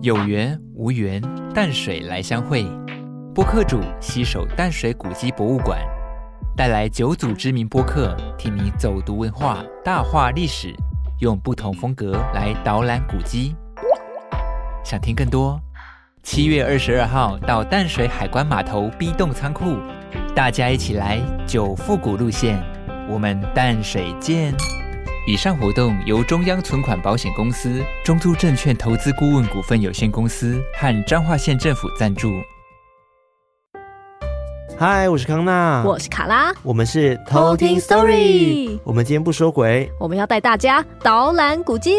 有缘无缘，淡水来相会。播客主携手淡水古迹博物馆，带来九组知名播客，替你走读文化、大话历史，用不同风格来导览古迹。想听更多？七月二十二号到淡水海关码头 B 栋仓库，大家一起来九复古路线，我们淡水见。以上活动由中央存款保险公司、中都证券投资顾问股份有限公司和彰化县政府赞助。嗨，我是康娜，我是卡拉，我们是偷听 Story。我们今天不说鬼，我们要带大家导览古迹。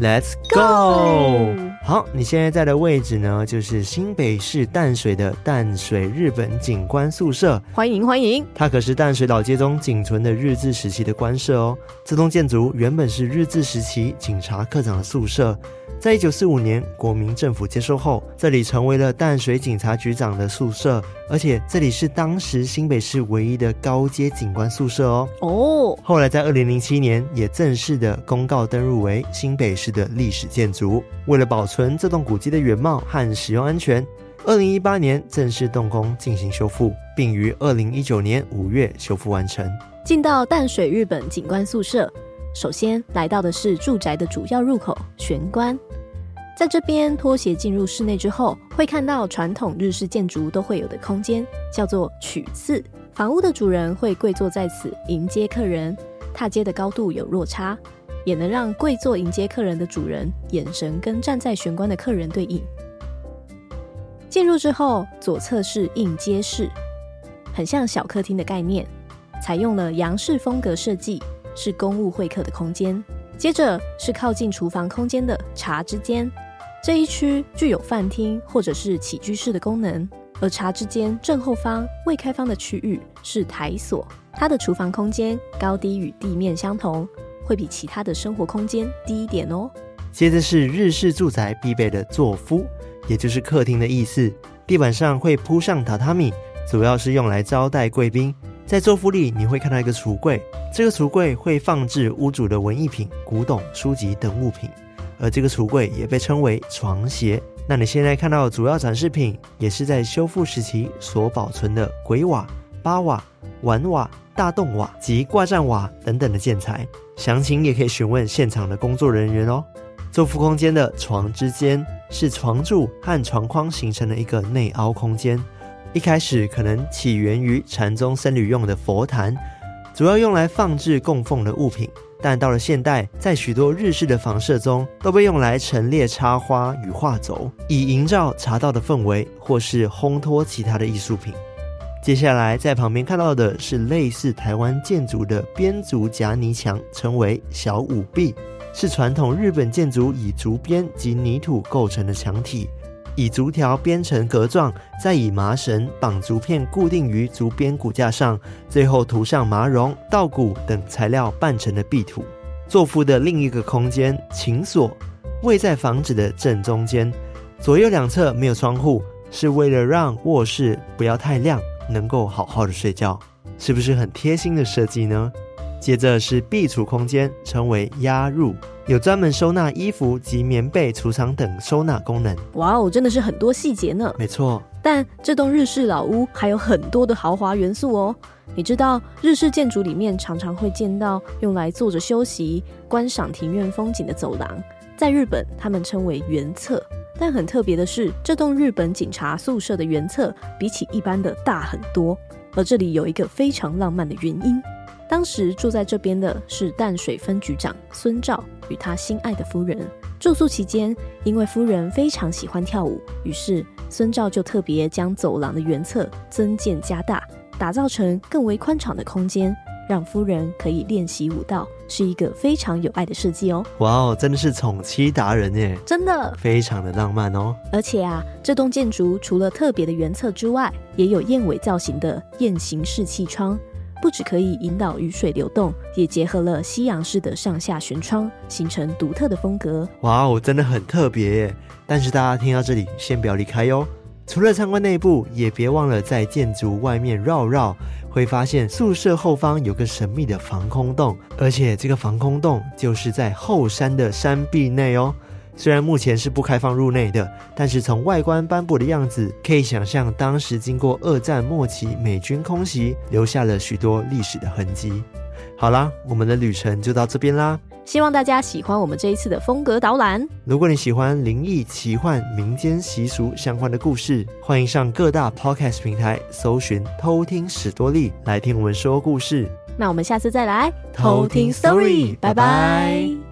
Let's go！好，你现在在的位置呢，就是新北市淡水的淡水日本警官宿舍。欢迎欢迎！它可是淡水老街中仅存的日治时期的官舍哦。这栋建筑原本是日治时期警察科长的宿舍。在一九四五年，国民政府接收后，这里成为了淡水警察局长的宿舍，而且这里是当时新北市唯一的高阶警官宿舍哦。哦，后来在二零零七年也正式的公告登入为新北市的历史建筑。为了保存这栋古迹的原貌和使用安全，二零一八年正式动工进行修复，并于二零一九年五月修复完成。进到淡水日本警官宿舍。首先来到的是住宅的主要入口玄关，在这边拖鞋进入室内之后，会看到传统日式建筑都会有的空间，叫做曲次。房屋的主人会跪坐在此迎接客人，踏阶的高度有落差，也能让跪坐迎接客人的主人眼神跟站在玄关的客人对应。进入之后，左侧是应接室，很像小客厅的概念，采用了洋式风格设计。是公务会客的空间，接着是靠近厨房空间的茶之间，这一区具有饭厅或者是起居室的功能。而茶之间正后方未开放的区域是台所，它的厨房空间高低与地面相同，会比其他的生活空间低一点哦。接着是日式住宅必备的座敷，也就是客厅的意思，地板上会铺上榻榻米，主要是用来招待贵宾。在座敷里，你会看到一个橱柜，这个橱柜会放置屋主的文艺品、古董、书籍等物品，而这个橱柜也被称为床鞋。那你现在看到主要展示品，也是在修复时期所保存的鬼瓦、八瓦、碗瓦、大洞瓦及挂帐瓦等等的建材。详情也可以询问现场的工作人员哦。座敷空间的床之间是床柱和床框形成的一个内凹空间。一开始可能起源于禅宗僧侣用的佛坛，主要用来放置供奉的物品。但到了现代，在许多日式的房舍中，都被用来陈列插花与画轴，以营造茶道的氛围，或是烘托其他的艺术品。接下来在旁边看到的是类似台湾建筑的编竹夹泥墙，称为小五壁，是传统日本建筑以竹编及泥土构成的墙体。以竹条编成格状，再以麻绳绑竹片固定于竹编骨架上，最后涂上麻绒、稻谷等材料拌成的壁土。作夫的另一个空间琴所位在房子的正中间，左右两侧没有窗户，是为了让卧室不要太亮，能够好好的睡觉。是不是很贴心的设计呢？接着是壁橱空间，称为压入，有专门收纳衣服及棉被储藏等收纳功能。哇哦，真的是很多细节呢。没错，但这栋日式老屋还有很多的豪华元素哦。你知道日式建筑里面常常会见到用来坐着休息、观赏庭院风景的走廊，在日本他们称为原侧。但很特别的是，这栋日本警察宿舍的原侧比起一般的大很多。而这里有一个非常浪漫的原因。当时住在这边的是淡水分局长孙照与他心爱的夫人。住宿期间，因为夫人非常喜欢跳舞，于是孙照就特别将走廊的原侧增建加大，打造成更为宽敞的空间，让夫人可以练习舞蹈，是一个非常有爱的设计哦。哇哦，真的是宠妻达人耶！真的，非常的浪漫哦。而且啊，这栋建筑除了特别的原侧之外，也有燕尾造型的燕形式气窗。不只可以引导雨水流动，也结合了西洋式的上下悬窗，形成独特的风格。哇哦，真的很特别耶！但是大家听到这里，先不要离开哟。除了参观内部，也别忘了在建筑外面绕绕，会发现宿舍后方有个神秘的防空洞，而且这个防空洞就是在后山的山壁内哦。虽然目前是不开放入内的，但是从外观斑驳的样子，可以想象当时经过二战末期美军空袭，留下了许多历史的痕迹。好啦，我们的旅程就到这边啦。希望大家喜欢我们这一次的风格导览。如果你喜欢灵异、奇幻、民间习俗相关的故事，欢迎上各大 podcast 平台搜寻“偷听史多利”来听我们说故事。那我们下次再来偷听 story，拜拜。